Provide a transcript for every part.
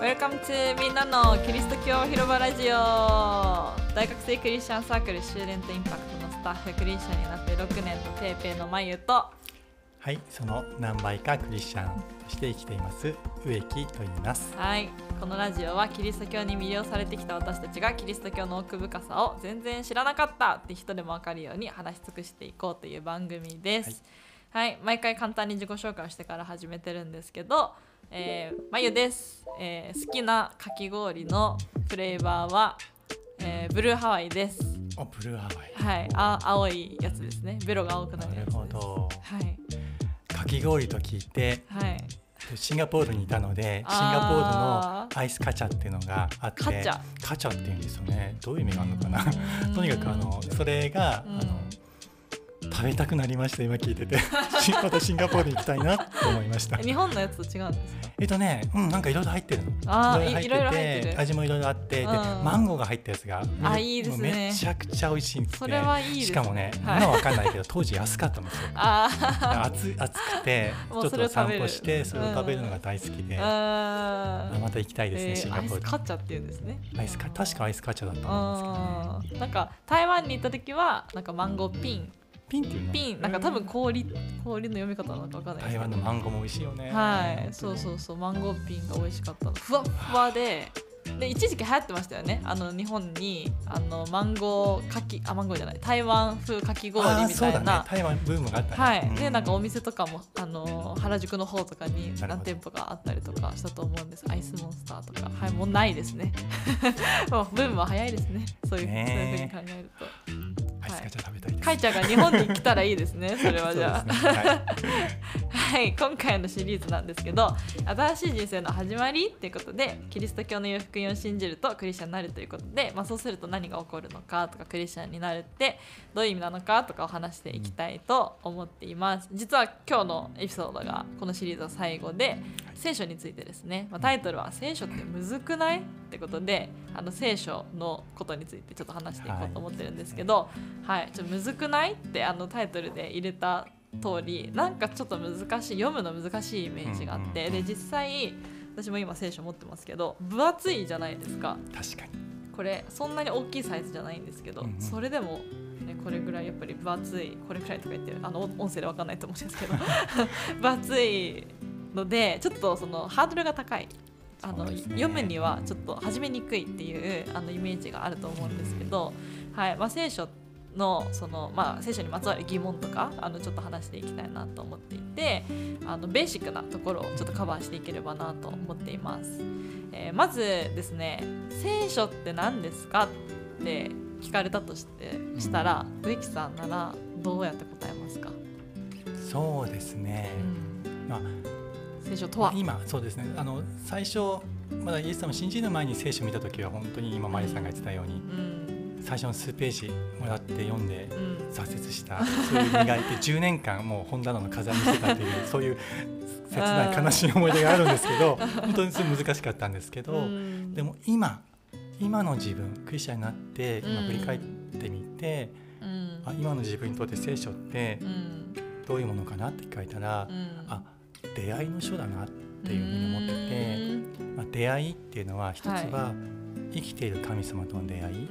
Welcome to みんなのキリスト教広場ラジオ。大学生クリスチャンサークルシューデントインパクトのスタッフクリスチャンになって6年とペーペーのまゆと。はい、その何倍かクリスチャンとして生きています。植木と言います。はいこのラジオはキリスト教に魅了されてきた私たちがキリスト教の奥深さを全然知らなかったって人でも分かるように話し尽くしていこうという番組です。はい、毎回簡単に自己紹介をしてから始めてるんですけどえー、まゆです、えー好きなかき氷のフレーバーは、えーブルーハワイです。お、ブルーハワイ。はい。あ青いやつですね。ベロが青くななるるやつです。ほど。はい。かき氷と聞いてはい。シンガポールにいたので、シンガポールのアイスカチャっていうのがあって、カチャ。カチャって言うんですよね。どういう意味があるのかな。うん。とにかくあのそれが、うん。あの食べたくなりました今聞いてて、し またシンガポールに行きたいなと思いました。え。日本のやつと違うんですか？えっとね、うん、なんかいろいろ入ってるの。あいいろいろ入ってる。味もいろいろあって、でうん。マンゴーが入ったやつが、あめいいですね。めちゃくちゃ美味しいんでそれはいいね。しかもね、はい。今はわかんないけど当時安かったんですよ。あ暑暑くて ちょっと散歩してそれを食べるのが大好きで、ーああまた行きたいですね、えーアイスシンガポール。カチャっていうんですね。アイスカ確かアイスカチャだったと思うんですけどね。なんか台湾に行った時はなんかマンゴーピンピンっていうの？ピン。なんか多分氷氷の読み方なのかわかんないです台湾のマンゴーも美味しいよね。はい。そうそうそう。マンゴーピンが美味しかったの。ふわっふわで。で一時期流行ってましたよね。あの日本にあのマンゴーかきあマンゴーじゃない。台湾風かき氷みそうだね。たいな。台湾ブームがあったね。はい、うでなんかお店とかもあの原宿の方とかに何店舗かあったりとかしたと思うんです。アイスモンスターとか。はいもうないですね。もうブームは早いですね。そういう,、ねそういうふうに考えるとアイチャ食べたい。カイちゃんが日本に来たらいいですねそれはじゃあはい、今回のシリーズなんですけど新しい人生の始まりっていうことでキリスト教の洋服を信じるとクリスチャンになるということで、まあ、そうすると何が起こるのかとかクリスチャンになるってどういう意味なのかとかを話していきたいと思っています。実は今日のエピソードがこのシリーズの最後で聖書についてですね、まあ、タイトルは「聖書ってむずくない?」ってことであの聖書のことについてちょっと話していこうと思ってるんですけど、はい。ちょっとむずくないってあのタイトルで入れた通りなんかちょっと難しい読むの難しいイメージがあって、うんうんうんで実際私も今聖書持ってますけど分厚いじゃないですか。確かに。これそんなに大きいサイズじゃないんですけど、うんうん。それでも、ね、これぐらいやっぱり分厚いこれくらいとか言ってあの音声で分かんないと思うんですけど。分厚いのでちょっとそのハードルが高い。あの、ね。読むにはちょっと始めにくいっていうあのイメージがあると思うんですけど、はい。まあ、聖書のその、まあ、聖書にまつわる疑問とかあのちょっと話していきたいなと思っていてあのベーシックなところをちょっとカバーしていければなと思っています。えーまずですね聖書って何ですかって聞かれたとしてしたら植木さんならどうやって答えますか、そうですね。うん。まあ聖書とは、今そうですね。あの最初まだイエス様を信じる前に聖書を見た時は本当に今マリさんが言ってたようにうん最初の数ページもらって読んでうん。挫折した。そういう磨いて10年間もう本棚の飾りにしてたという そういう切ない悲しい思い出があるんですけど本当にすごい難しかったんですけど、うん。でも今今の自分クリスチャンになって今うん。振り返ってみて、うん。あ今の自分にとって聖書ってうん。どういうものかなって書いたら、うん。あ出会いの書だなっていうふうに思ってて。まあ、出会いっていうのは一つは生きている神様との出会い、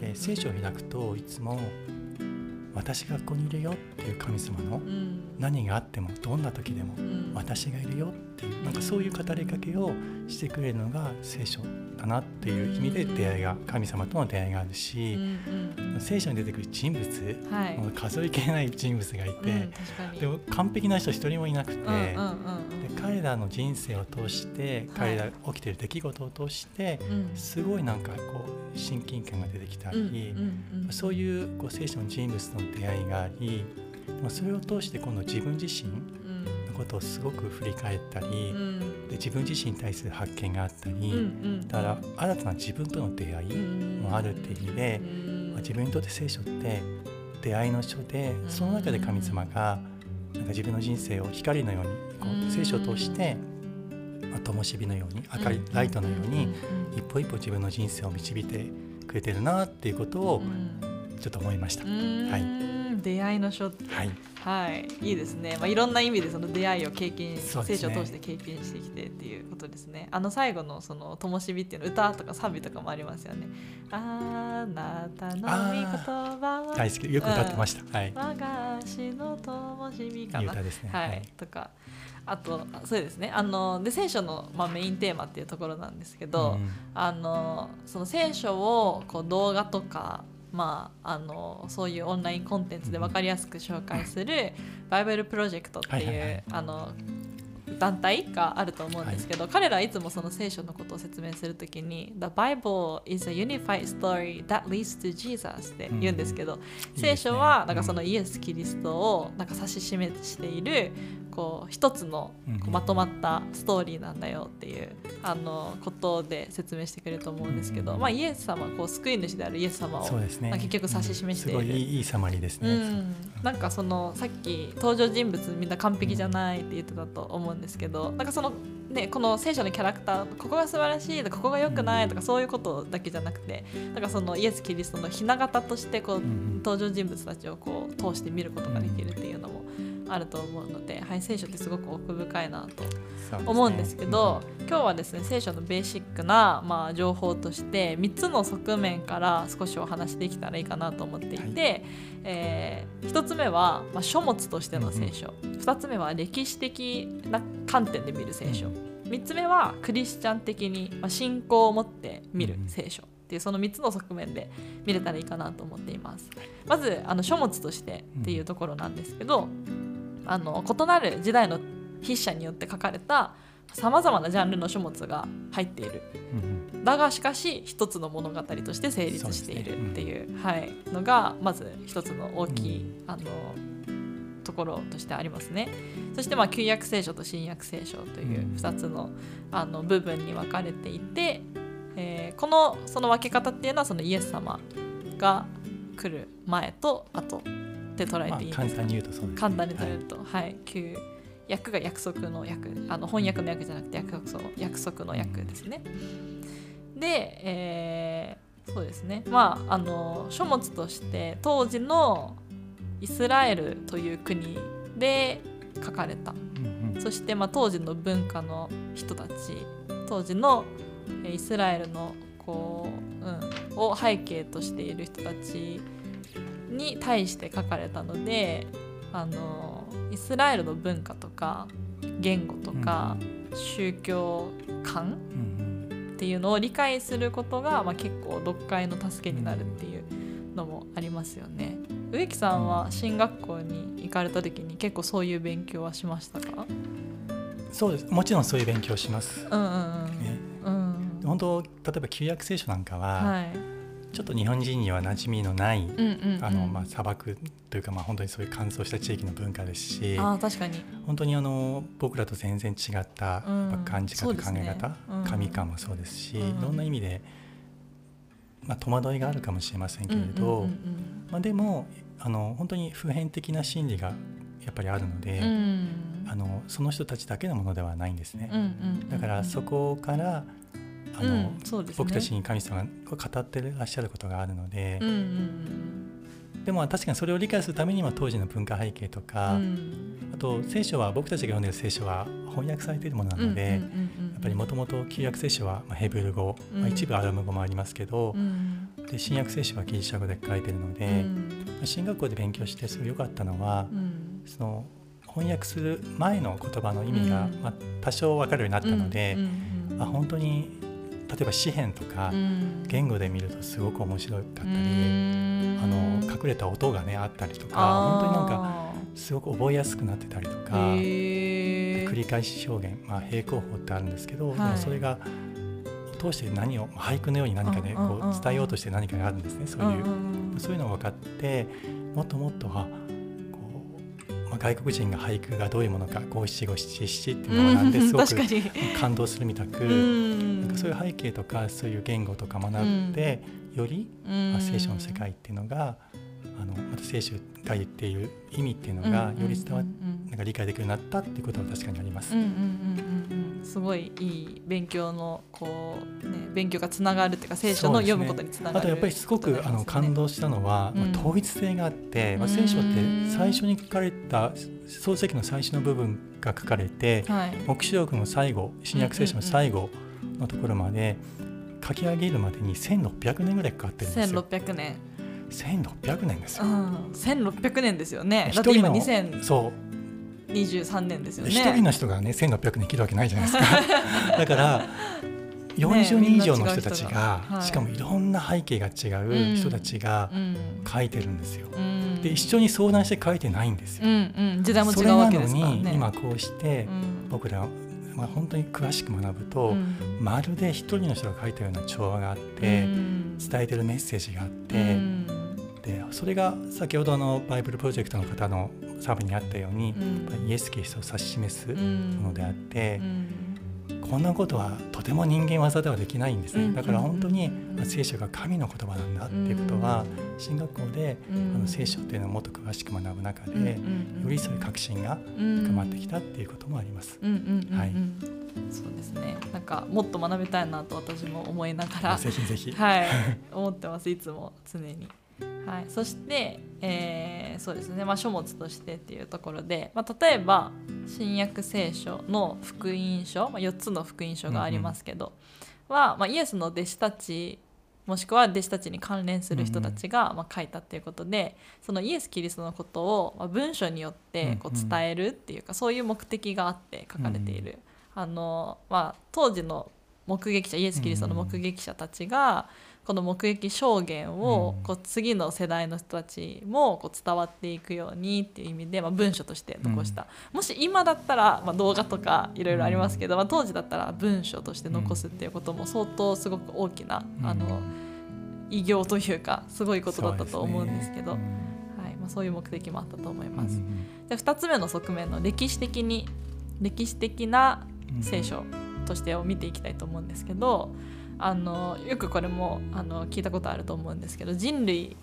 で聖書を開くといつも私がここにいるよっていう神様のうん。何があってもどんな時でもうん。私がいるよっていうなんかそういう語りかけをしてくれるのが聖書だなっていう意味で出会いが神様との出会いがあるうんしうん。聖書に出てくる人物数えきれない人物がいうんてでも完璧な人一人もいなくて。彼らの人生を通して彼ら起きている出来事を通してうん。すごいなんかこう親近感が出てきたり、うんそういうこう聖書の人物との出会いがありでもそれを通して今度自分自身うんのことをすごく振り返ったり、うんで自分自身に対する発見があったり、だから新たな自分との出会いもあるっていう意味で、まあ自分にとって聖書って出会いの書でその中で神様がなんか自分の人生を光のようにこうんう聖書を通して、まあ、灯火のように明かりライトのように一歩一歩自分の人生を導いてくれてるなっていうことをちょっと思いました。うん。はい。出会いの書はい。はい、いいですね。まあ、いろんな意味でその出会いを経験、ね。聖書を通して経験してきてっていうことですね。あの最後のその灯火っていうの歌とか賛美とかもありますよね。あなたの御言葉は大好き。よく歌ってました、はい。我が足の灯火かな。いい歌ですね。はい、はい。とか。あとそうですね。あので聖書の、まあ、メインテーマっていうところなんですけど、うん。あのその聖書をこう動画とか、まあ、あのそういうオンラインコンテンツで分かりやすく紹介するバイブルプロジェクトっていう、はいはいはい。あの団体があると思うんですけど、彼らはいつもその聖書のことを説明するときに「The Bible is a unified story that leads to Jesus」って言うんですけど、いいですね。聖書はなんかうん。そのイエス・キリストをなんか指し示しているこう一つのうんこうまとまったストーリーなんだよっていうあのことで説明してくれると思うんですけど、うんまあ、イエス様こう救い主であるイエス様をね。まあ結局指し示している。いいサマですね、うん、なんかそのさっき登場人物みんな完璧じゃないって言ってたと思うんですけどなんかそのねこの聖書のキャラクターここが素晴らしいとかここが良くないとかそういうことだけじゃなくてなんかそのイエス・キリストのひな形としてこううん。登場人物たちをこう通して見ることができるっていうのもあると思うので、はい、聖書ってすごく奥深いなと思うんですけど、今日はですね聖書のベーシックな、まあ、情報として3つの側面から少しお話しできたらいいかなと思っていて、はえ1つ目は、まあ、書物としての聖書、2つ目は歴史的な観点で見る聖書、3つ目はクリスチャン的に、まあ、信仰を持って見る聖書。っていうその3つの側面で見れたらいいかなと思っています。まずあの書物としてっていうところなんですけど、あの異なる時代の筆者によって書かれたさまざまなジャンルの書物が入っている。うんうん。だがしかし一つの物語として成立しているっていうはい、のがまず一つの大きい、あのところとしてありますね。そしてまあ旧約聖書と新約聖書といううん。2つの,、あの部分に分かれていて、えーこのその分け方っていうのはそのイエス様が来る前と後で捉えまあていいんです簡単に言うとそうですね、簡単に取れると、はい、旧訳が約束の訳あの翻訳の訳じゃなくて約束の約束の訳ですね。で、えーそうですね。まああの書物として当時のイスラエルという国で書かれた。うんうん。そして、まあ、当時の文化の人たち当時のえーイスラエルのこう、うん、を背景としている人たちに対して書かれたのであのイスラエルの文化とか言語とか宗教観うんっていうのを理解することが、まあ、結構読解の助けになるっていうのもありますよね。植木さんは進学校に行かれた時に結構そういう勉強はしましたか？うんそうです。もちろんそういう勉強します、うんうんね、うんうん。本当例えば旧約聖書なんかは、はいちょっと日本人には馴染みのない、あのまあ、砂漠というか、まあ、本当にそういう乾燥した地域の文化ですしあー確かに。本当にあの僕らと全然違った、感じ方、考え方、うん。神感もそうですし、うんいろんな意味で、まあ、戸惑いがあるかもしれませんけれど、でもあの本当に普遍的な真理がやっぱりあるので、あのその人たちだけのものではないんですね。だからそこからあの、うんね。僕たちに神様が語ってらっしゃることがあるので、うんうんでも確かにそれを理解するためには当時の文化背景とうか、ん。あと聖書は僕たちが読んでいる聖書は翻訳されているものなので、やっぱりもともと旧約聖書はまあヘブル語、うん。まあ、一部アラム語もありますけどう、ん。で新約聖書はギリシャ語で書かれているので、うん。まあ進学校で勉強してすごい良かったのは、うん。その翻訳する前の言葉の意味が、うん。まあ、多少分かるようになったので、うんうん。あ本当に例えば詩篇とか、うん。言語で見るとすごく面白かったり、うん。あの隠れた音がねあったりとか本当になんかすごく覚えやすくなってたりとか繰り返し表現、まあ、平行法ってあるんですけど、はい。でもそれが通して何を俳句のように何かねこう伝えようとして何かがあるんですねそういう、そういうのが分かってもっともっとあ、外国人が俳句がどういうものか五七五七七っていうのを学んですごく感動するみたく、うん。なんかそういう背景とかそういう言語とか学ん。で、より、まあ、聖書の世界っていうのがあのまた聖書が言っている意味っていうのがより伝わなんか理解できるようになったっていうことは確かにあります。うんうんうんすごいいい勉強のこう、ね、勉強がつながるっていうか聖書の読むことにつながる、ね、あとやっぱりすごくあの感動したのは、うん、統一性があって、まあ、聖書って最初に書かれた創世記の最初の部分が書かれて、はい、黙示録の最後新約聖書の最後のところまで書き上げるまでに1600年ぐらいかかってるんですよ。1600年。1600年ですよ。うん、1600年ですよね。だって今2000そう23年ですよね。一人の人がね1600年生きるわけないじゃないですか。だから40人以上の人たちが、はい、しかもいろんな背景が違う人たちが書いてるんですよ。うん、で一緒に相談して書いてないんですよ。うんうん、時代も違うわけですからね。今こうして僕らまあ、本当に詳しく学ぶと、うん、まるで一人の人が書いたような調和があって、うん、伝えてるメッセージがあって、うん、でそれが先ほどのバイブルプロジェクトの方のサブにあったように、イエス・キリストを指し示すものであって、こんなことはとても人間技ではできないんですね、だから本当に聖書が神の言葉なんだっていうことは進学校であの聖書っていうのをもっと詳しく学ぶ中でよりそういう確信が深まってきたっていうこともあります。はい。そうですね。なんかもっと学びたいなと私も思いながら、ぜひぜひ、はい、思ってます。いつも常に。はい、そして、えー、そうですね、まあ、書物としてっていうところで、まあ、例えば新約聖書の福音書、まあ、4つの福音書がありますけど、うんうん、は、まあ、イエスの弟子たちもしくは弟子たちに関連する人たちが、まあ、書いたっていうことでそのイエス・キリストのことを、まあ、文章によってこう伝えるっていうか、そういう目的があって書かれている、あのまあ、当時の目撃者イエス・キリストの目撃者たちが、この目撃証言をこう次の世代の人たちもこう伝わっていくようにっていう意味で、まあ、文書として残した、もし今だったら、まあ、動画とかいろいろありますけど、まあ、当時だったら文書として残すっていうことも相当すごく大きな、あの偉業というかすごいことだったと思うんですけど。はい。まあ、そういう目的もあったと思います。で2つ目の側面の歴史的に歴史的な聖書としてを見ていきたいと思うんですけど、あのよくこれもあの聞いたことあると思うんですけど人類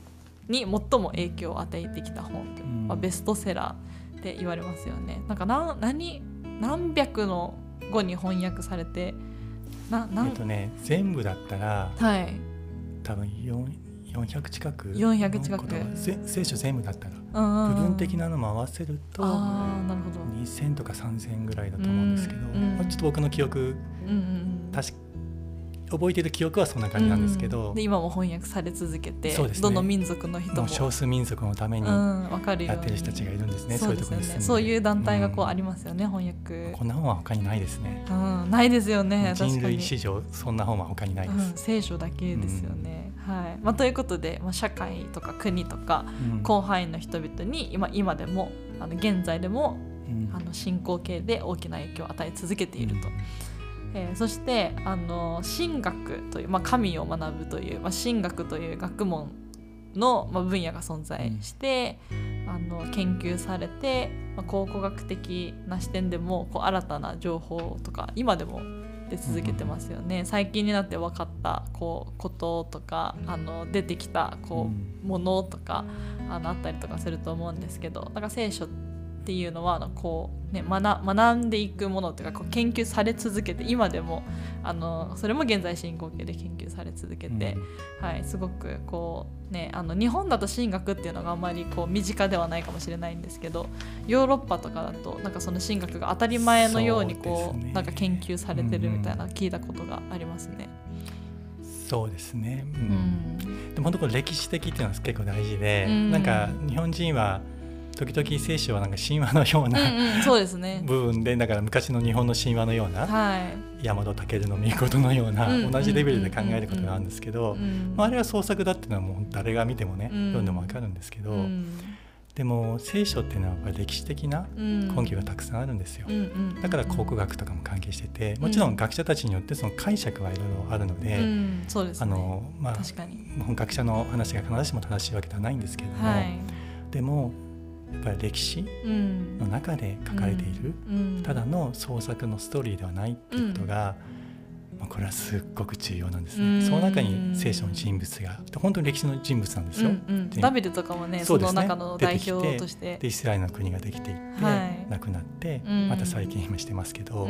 に最も影響を与えてきた本という、まあ、ベストセラーって言われますよね。なんか何何何百の語に翻訳されてななんえっとね全部だったら、はい、多分400近く400近く。聖書全部だったら部分的なのも合わせると2000とか3000ぐらいだと思うんですけど、まあ、ちょっと僕の記憶、うんうん、確か覚えてる記憶はそんな感じなんですけど、うん、で今も翻訳され続けて、ね、どの民族の人も。少数民族のためにやってる人たちがいるんですね、うん、そういうところにそういう団体がこうありますよね、翻訳。こんな本は他にないですね、うん、ないですよね人類史上そんな本は他にないです、聖書だけですよね、はい。まあ、ということで、まあ、社会とか国とか広範囲の人々に今今でもあの現在でも、あの進行形で大きな影響を与え続けていると。えー、そしてあの神学という、まあ、神を学ぶという、まあ、神学という学問の、まあ、分野が存在して、うん、あの研究されて、まあ、考古学的な視点でもこう新たな情報とか今でも出続けてますよね、うん、最近になって分かったこうこととかあの出てきたこうものとかあのあったりとかすると思うんですけどだから聖書ってっていうのはこう、ね、学学んでいくものというかこう研究され続けて今でもあのそれも現在進行形で研究され続けて、うん、はい、すごくこう、ね、あの日本だと神学っていうのがあんまりこう身近ではないかもしれないんですけどヨーロッパとかだとなんかその神学が当たり前のようにこう、ね、なんか研究されてるみたいな聞いたことがありますね。そうですね、うん、うん、でも本当これ歴史的っていうのは結構大事で、うん、なんか日本人は時々聖書はなんか神話のような、うんうん、そうですね。部分でだから昔の日本の神話のような、はい、大和武の御事のような、同じレベルで考えることがあるんですけど、まあ、あれは創作だっていうのはもう誰が見てもね、読んでも分かるんですけど。でも聖書っていうのは歴史的な根拠がたくさんあるんですよ、だから考古学とかも関係しててもちろん学者たちによってその解釈はいろいろあるので、あのまあ学者の話が必ずしも正しいわけではないんですけれども、はい、でもやっぱり歴史の中で書かれている、ただの創作のストーリーではないっていうことが、まあ、これはすっごく重要なんですね。その中に聖書の人物が本当に歴史の人物なんですよ。うんうん、ダビデとかもねその中の代表として。でイスラエルの国ができていって、はい、亡くなって、また再建今してますけど、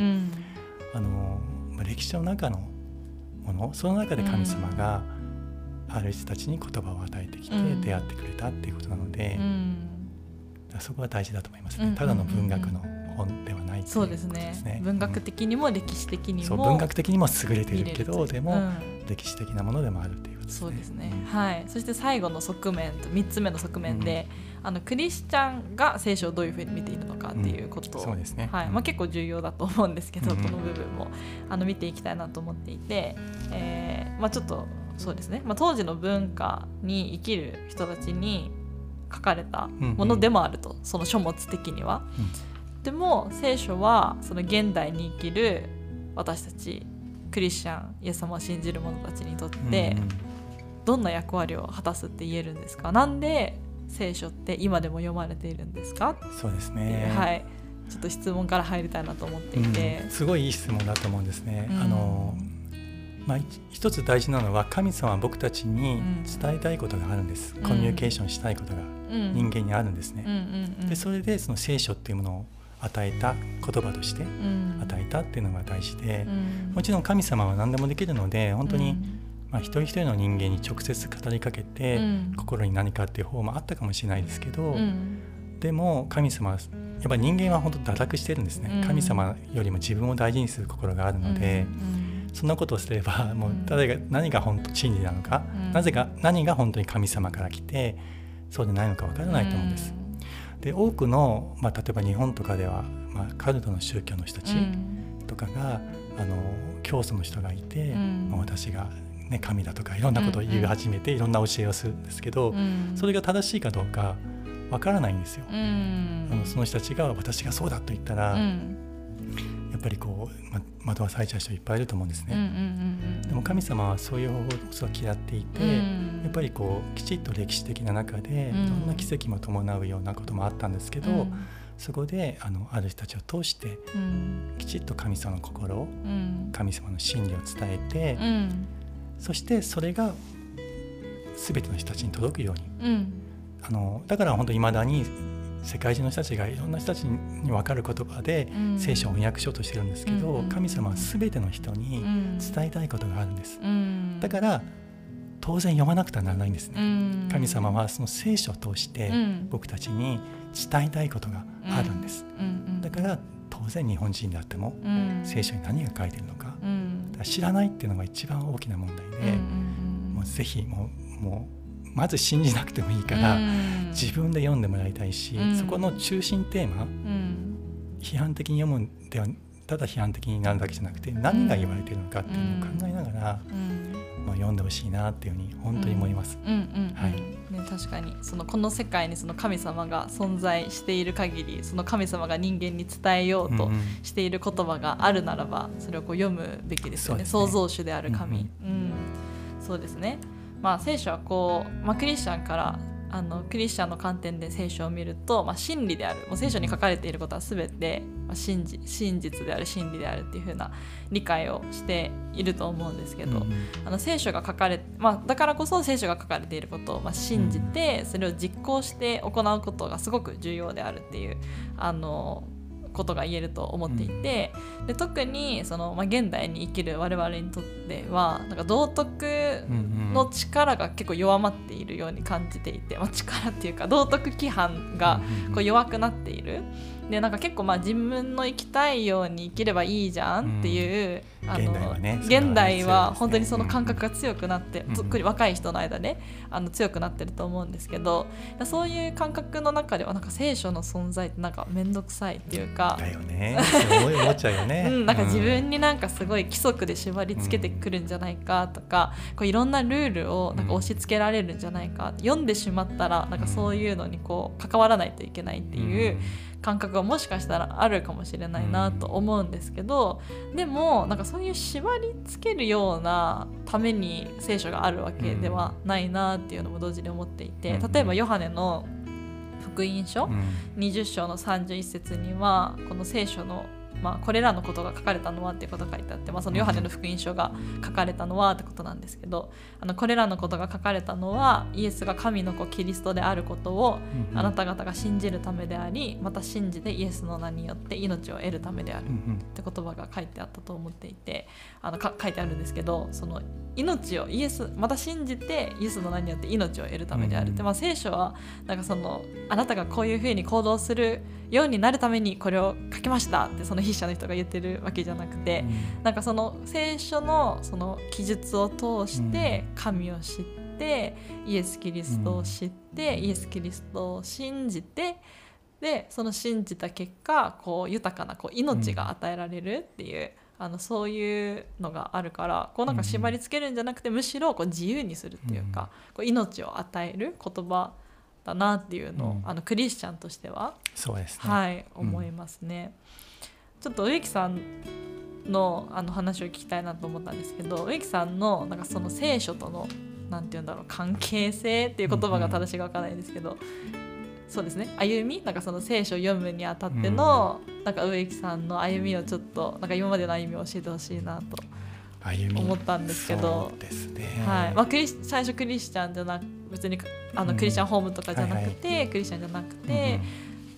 あの歴史の中のものその中で神様がある人たちに言葉を与えてきて出会ってくれたっていうことなので、うん、そこは大事だと思いますね、ただの文学の本ではない、ね、そうですね。文学的にも歴史的にも、文学的にも優れているけどでも、歴史的なものでもあるっていうことですね。そうですね。はい。そして最後の側面と3つ目の側面で、あのクリスチャンが聖書をどういうふうに見ているのかっていうこと。を、そうですね。はい。まあ、結構重要だと思うんですけど、この部分もあの見ていきたいなと思っていて、えーまあ、ちょっとそうですね、まあ、当時の文化に生きる人たちに書かれたものでもあると、その書物的には。でも聖書はその現代に生きる私たちクリスチャンイエス様を信じる者たちにとって、どんな役割を果たすって言えるんですか？なんで聖書って今でも読まれているんですか？そうですね。はい。ちょっと質問から入りたいなと思っていて、うん、すごいいい質問だと思うんですね、うん、あのまあ、一つ大事なのは神様は僕たちに伝えたいことがあるんです、うん、コミュニケーションしたいことが人間にあるんですね、でそれでその聖書っていうものを与えた言葉として与えたっていうのが大事で、もちろん神様は何でもできるので本当に、まあ、一人一人の人間に直接語りかけて、心に何かっていう方もあったかもしれないですけど、でも神様はやっぱり人間は本当堕落してるんですね、神様よりも自分を大事にする心があるので、そんなことをすればもう誰が何が本当真理なのか、なぜか何が本当に神様から来てそうでないのかわからないと思うんです。で多くの、まあ、例えば日本とかでは、まあ、カルトの宗教の人たちとかが、あの教祖の人がいて、まあ、私がね、神だとかいろんなことを言い始めて、いろんな教えをするんですけど、それが正しいかどうかわからないんですよ。あのその人たちが私がそうだと言ったら、やっぱりこう、ま、惑わされちゃう人いっぱいいると思うんですね。でも神様はそういう方法を嫌っていて、やっぱりこうきちっと歴史的な中でどんな奇跡も伴うようなこともあったんですけど、そこであのある人たちを通して、きちっと神様の心、神様の真理を伝えて、そしてそれが全ての人たちに届くように、うん、あのだから本当いまだに世界中の人たちがいろんな人たちに分かる言葉で聖書を翻訳しようとしてるんですけど、うん、神様は全ての人に伝えたいことがあるんです。うん、だから当然読まなくてはならないんですね。神様はその聖書を通して僕たちに伝えたいことがあるんです。だから当然日本人であっても聖書に何が書いてるのか知らないっていうのが一番大きな問題で、もうぜひもうもうまず信じなくてもいいから、自分で読んでもらいたいし、そこの中心テーマ、批判的に読むんではただ批判的になるだけじゃなくて何が言われているのかっていうのを考えながら、まあ、読んでほしいなっていうふうに本当に思います。はい。ね、確かにそのこの世界にその神様が存在している限りその神様が人間に伝えようとしている言葉があるならばそれをこう読むべきですよね、ね、創造主である神、うん、うん、そうですねまあ聖書はこう、まあ、クリスチャンからあのクリスチャンの観点で聖書を見ると、まあ、真理であるもう聖書に書かれていることは全て、まあ、真真実である真理であるっていう風な理解をしていると思うんですけど、うん、あの聖書が書かれ、まあ、だからこそ聖書が書かれていることを、まあ、信じてそれを実行して行うことがすごく重要であるっていうあのことが言えると思っていて、うん、で特にその、まあ、現代に生きる我々にとってはなんか道徳の力が結構弱まっているように感じていて、まあ、力っていうか道徳規範がこう弱くなっている。でなんか結構まあ自分の生きたいように生きればいいじゃんっていう、あの現代はね現代は本当にその感覚が強くなって、特に若い人の間であの強くなってると思うんですけどそういう感覚の中ではなんか聖書の存在ってなんか面倒くさいっていうかだよね。すごい思っちゃうよね、うん、なんか自分になんかすごい規則で縛り付けてくるんじゃないかとか、こういろんなルールをなんか押し付けられるんじゃないか、読んでしまったらなんかそういうのにこう関わらないといけないっていう、感覚がもしかしたらあるかもしれないなと思うんですけど、うん、でもなんかそういう縛りつけるようなために聖書があるわけではないなっていうのも同時に思っていて例えばヨハネの福音書、うん、20章の31節にはこの聖書のまあ、これらのことが書かれたのはっていうことが書いてあって、まあ、そのヨハネの福音書が書かれたのはってことなんですけどあのこれらのことが書かれたのはイエスが神の子キリストであることをあなた方が信じるためでありまた信じてイエスの名によって命を得るためであるって言葉が書いてあったと思っていてあのか書いてあるんですけどその命をイエスまた信じてイエスの名によって命を得るためであるって、まあ、聖書はなんかそのあなたがこういうふうに行動するようになるためにこれを書きましたってその筆者の人が言ってるわけじゃなくて、うん、なんかその聖書のその記述を通して神を知って、イエス・キリストを知って、イエス・キリストを信じてでその信じた結果こう豊かなこう命が与えられるっていう。あのそういうのがあるからこうなんか縛りつけるんじゃなくて、むしろこう自由にするっていうか、こう命を与える言葉だなっていうのを、うん、あのクリスチャンとしてはそうです、ね、はい、思いますね。ちょっと植木さんのあの話を聞きたいなと思ったんですけど植木さんのなんかその聖書とのなんて言うんだろう関係性っていう言葉が正しいか分からないですけど、そうですね。歩み？なんかその聖書を読むにあたっての、うん、なんか植木さんの歩みをちょっとなんか今までの歩みを教えてほしいなと思ったんですけどですね、はい。まあ、クリ最初クリスチャンじゃなく別にあのクリスチャンホームとかじゃなくて、はいはい、クリスチャンじゃなくて、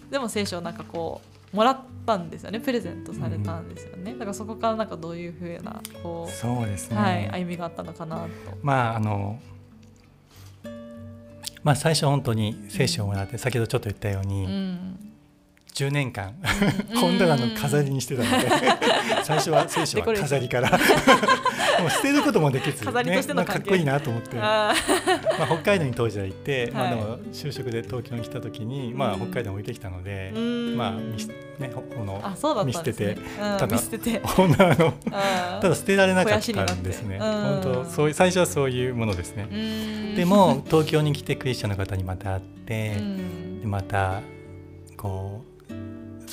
うん、でも聖書をなんかこうもらったんですよね。プレゼントされたんですよね、うん、だからそこからなんかどういうふうなこうそうですね、はい、歩みがあったのかなと。まああのまあ、最初本当に聖書をもらって、先ほどちょっと言ったように、うん10年間。本棚の飾りにしてたので。最初は聖書は飾りから。もう捨てることもできず、ね、飾りとしてのかっこいいなと思って。まあ、北海道に当時はいて、まあ、でも就職で東京に来た時に、まあ、北海道に置いてきたので、まあね、この見捨ててただ本棚のただ捨てられなかったんですね。本当そういう最初はそういうものですね。でも東京に来てクリスチャンの方にまた会ってでまたこう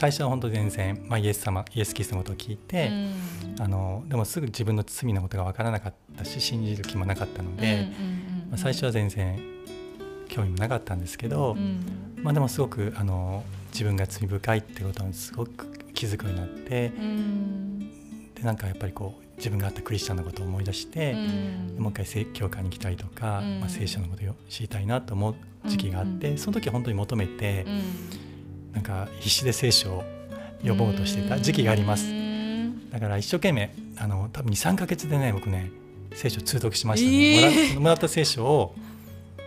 最初は本当全然、まあ、イエス様イエス・キリストのことを聞いて、うん、あのでもすぐ自分の罪のことが分からなかったし信じる気もなかったので、まあ、最初は全然興味もなかったんですけど、うん、まあ、でもすごくあの自分が罪深いってことにすごく気づくようになって、うん、でなんかやっぱりこう自分があったクリスチャンのことを思い出して、もう一回教会に行きたいとか、まあ、聖書のことを知りたいなと思う時期があって、その時は本当に求めて。なんか必死で聖書を読もうとしてた時期があります。だから一生懸命あの多分23か月でね僕ね聖書通読しましたね、えー、もらった聖書を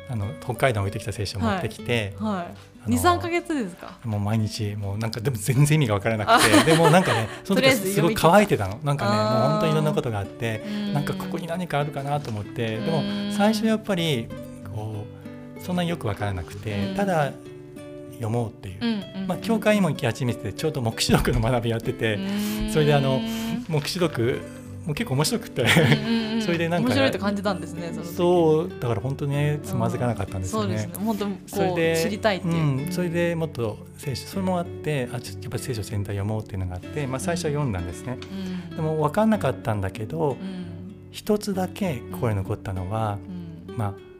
あの北海道に置いてきた聖書を持ってきて、はい。はい、23か月ですか？もう毎日もうなんかでも全然意味が分からなくて。でもなんかねその時すごい乾いてたの。なんかねもう本当にいろんなことがあってなんかここに何かあるかなと思って。でも最初やっぱりこうそんなによく分からなくてただ読もうっていう、うんうん、まあ、教会にも行き始めてちょうど黙示録の学びやっててそれであの黙示録もう結構面白くてそれでなんか、面白いと感じたんですねそうだから本当にねつまずかなかったんですよね。そうですね。本当それで知りたいっていう、うん、それでもっと聖書それもあってあちょっとやっぱり聖書全体読もうっていうのがあって、まあ、最初は読んだんですね。うん、でも分かんなかったんだけど、うん、一つだけ心に残ったのは、まあ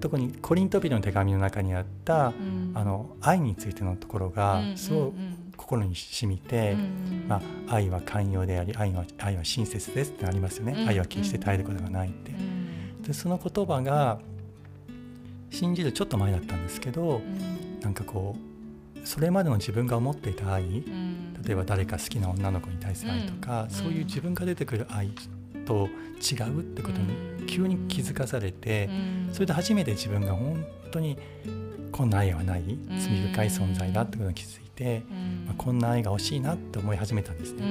特にコリント人の手紙の中にあった、うん、あの愛についてのところがすごく心に染みて、まあ、愛は寛容であり愛は愛は親切ですってありますよね、愛は決して耐えることがないって。でその言葉が信じるちょっと前だったんですけど、うん、なんかこうそれまでの自分が思っていた愛、例えば誰か好きな女の子に対する愛とか、そういう自分が出てくる愛と違うってことに急に気づかされて、それで初めて自分が本当にこんな愛はない罪深い存在だってことに気づいて、まあ、こんな愛が欲しいなって思い始めたんですね。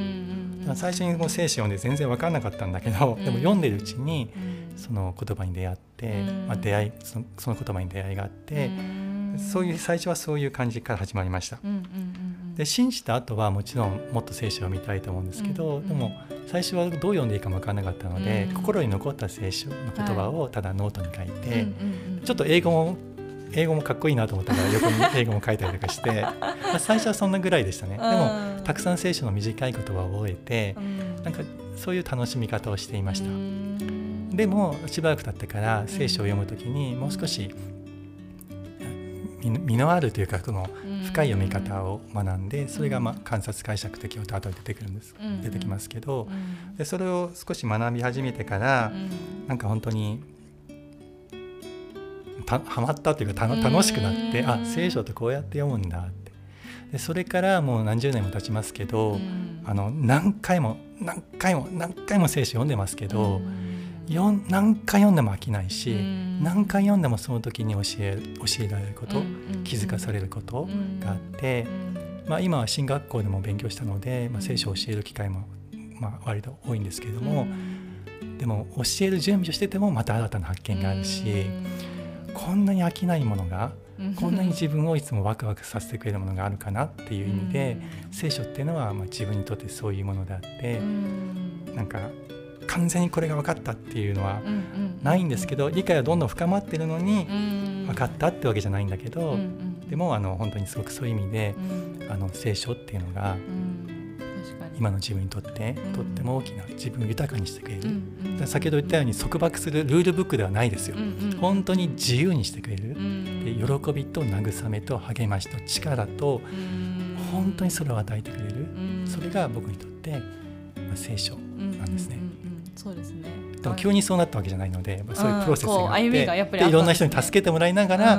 最初にもう聖書を読んで全然分からなかったんだけど、でも読んでるうちにその言葉に出会って、まあ、出会いそのその言葉に出会いがあって、そういう最初はそういう感じから始まりました。で信じた後はもちろんもっと聖書を見たいと思うんですけど、でも最初はどう読んでいいかも分からなかったので、心に残った聖書の言葉をただノートに書いて、ちょっと英語も英語もかっこいいなと思ったから横に英語も書いたりとかして まあ最初はそんなぐらいでしたね。でもたくさん聖書の短い言葉を覚えて、なん。かそういう楽しみ方をしていましたでもしばらく経ってから聖書を読む時にもう少し身のあるというかこの深い読み方を学んでそれがまあ観察解釈的をと後で出てくるんです出てきますけどでそれを少し学び始めてからなんか本当にたハマったというか楽しくなってあ聖書ってこうやって読むんだって。でそれからもう何十年も経ちますけどあの何回も何回も何回も聖書読んでますけどよ何回読んでも飽きないし何回読んでもその時に教え教えられること気づかされることがあってまあ今は進学校でも勉強したのでまあ聖書を教える機会もまあ割と多いんですけれどもでも教える準備をしててもまた新たな発見があるしこんなに飽きないものがこんなに自分をいつもワクワクさせてくれるものがあるかなっていう意味で、聖書っていうのはまあ自分にとってそういうものであって、なんか完全にこれが分かったっていうのはないんですけど理解はどんどん深まってるのに分かったってわけじゃないんだけど、でもあの本当にすごくそういう意味で、あの聖書っていうのが、今の自分にとってとっても大きな自分を豊かにしてくれる、うん、先ほど言ったように束縛するルールブックではないですよ、本当に自由にしてくれる、うん、で喜びと慰めと励ましと力と、本当にそれを与えてくれる、それが僕にとって、まあ、聖書なんですね。そうですね。でも急にそうなったわけじゃないので、まあ、そういうプロセスがあって、でいろんな人に助けてもらいながら、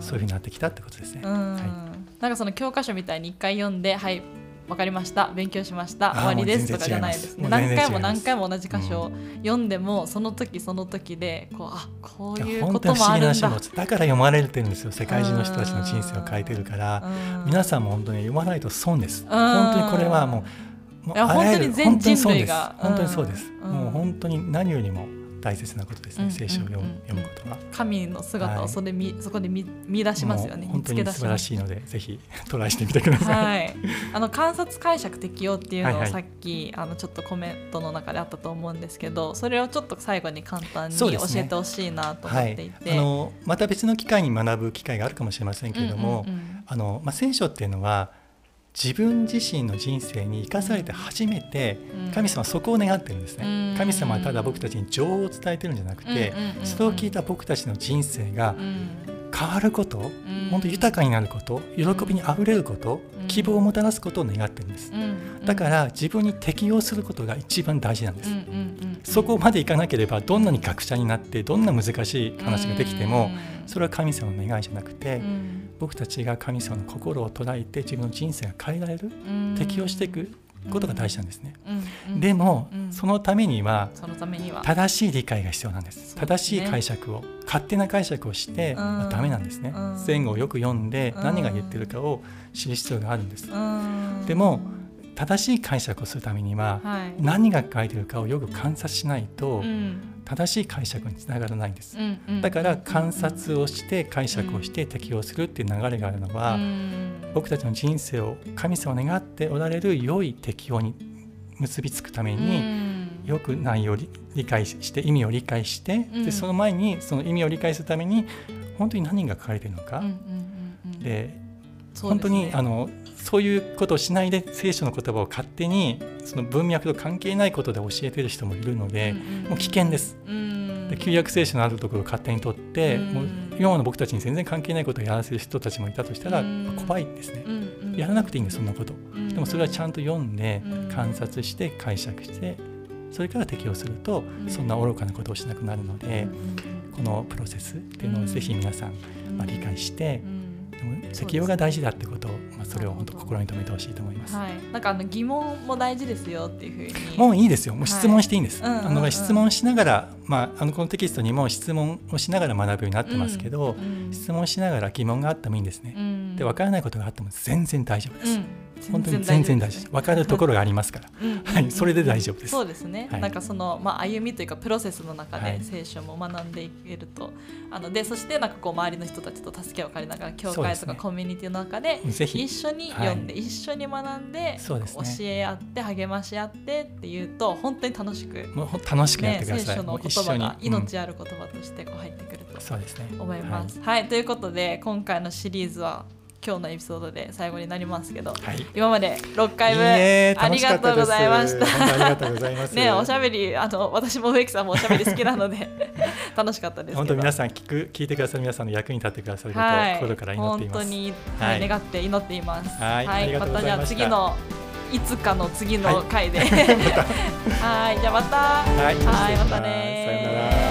そういうふうになってきたってことですね。はい、なんかその教科書みたいに一回読んではい分かりました。勉強しました。終わりです。とかじゃないです。ね何回も何回も同じ箇所を読んでも、その時その時でこうあこういうこともあるんだ。だから読まれてるんですよ世界中の人たちの人生を変えてるから皆さんも本当に読まないと損です。本当にこれはもう本当に全人類が。本当にそうです、もう本当に何よりも大切なことですね、聖書を読む,、読むことは神の姿をそれみ、そこで見見出しますよね。本当に素晴らしいのでぜひトライしてみてください、はい、あの観察解釈適用っていうのをさっき、あのちょっとコメントの中であったと思うんですけどそれをちょっと最後に簡単に教えてほしいなと思っていて、ねはい、あのまた別の機会に学ぶ機会があるかもしれませんけれども、あのまあ、聖書っていうのは自分自身の人生に生かされて初めて神様はそこを願ってるんですね、神様はただ僕たちに情報を伝えてるんじゃなくて、それを聞いた僕たちの人生が変わること、本当豊かになること喜びにあふれること、希望をもたらすことを願ってるんです、だから自分に適応することが一番大事なんです、そこまでいかなければどんなに学者になってどんな難しい話ができてもそれは神様の願いじゃなくて、僕たちが神様の心を捉えて自分の人生が変えられる、適応していくことが大事なんですね。でも、そのためには正しい理解が必要なんです。正しい解釈を勝手な解釈をしてはダメなんですね。前後をよく読んで何が言ってるかを知る必要があるんです。でも正しい解釈をするためには、何が書いてるかをよく観察しないと、正しい解釈につながらないんです、うんうん、だから観察をして解釈をして適用するっていう流れがあるのは、うん、僕たちの人生を神様を願っておられる良い適用に結びつくために、うん、よく内容を理解して意味を理解して、うん、でその前にその意味を理解するために本当に何が書かれているのか、で本当にあのそういうことをしないで聖書の言葉を勝手にその文脈と関係ないことで教えてる人もいるので、もう危険です。で旧約聖書のあるところを勝手に取って、もう今の僕たちに全然関係ないことをやらせる人たちもいたとしたら、怖いですね、やらなくていいんですそんなこと、でもそれはちゃんと読んで観察して解釈してそれから適用すると、そんな愚かなことをしなくなるので、このプロセスっていうのをぜひ皆さん、まあ、理解して、適用が大事だってことを、まあ、それを本当心に留めてほしいと思います。はい、なんかあの疑問も大事ですよっていうふうに。もういいですよ。もう質問していいんです。はい、あの質問しながら、まああのこのテキストにも質問をしながら学ぶようになってますけど、うんうん、質問しながら疑問があってもいいんですね。うん、で分からないことがあっても全然大丈夫です。本当に全然大丈夫分かるところがありますから、はい、それで大丈夫です。そうですね、はい、なんかその、まあ、歩みというかプロセスの中で聖書も学んでいけると、はい、あのでそしてなんかこう周りの人たちと助けを借りながら教会とかコミュニティの中で一緒に読んで、一緒に学んで、教え合って励まし合ってっていうと本当に楽しく、もう楽しくやってください、聖書の言葉が命ある言葉としてこう入ってくると思います。はい。ということで今回のシリーズは今日のエピソードで最後になりますけど、はい、今まで6回目ありがとうございました。ありがとうございます。ねおしゃべりあの私も植木さんもおしゃべり好きなので 楽しかったです本当皆さん聞く聞いてくださる皆さんの役に立ってくださることを心から祈っています。本当に、はい、願って祈っています。はい、はい、また。じゃあ次のいつかの次の回で、はい、じゃあまた、はい、はい、またね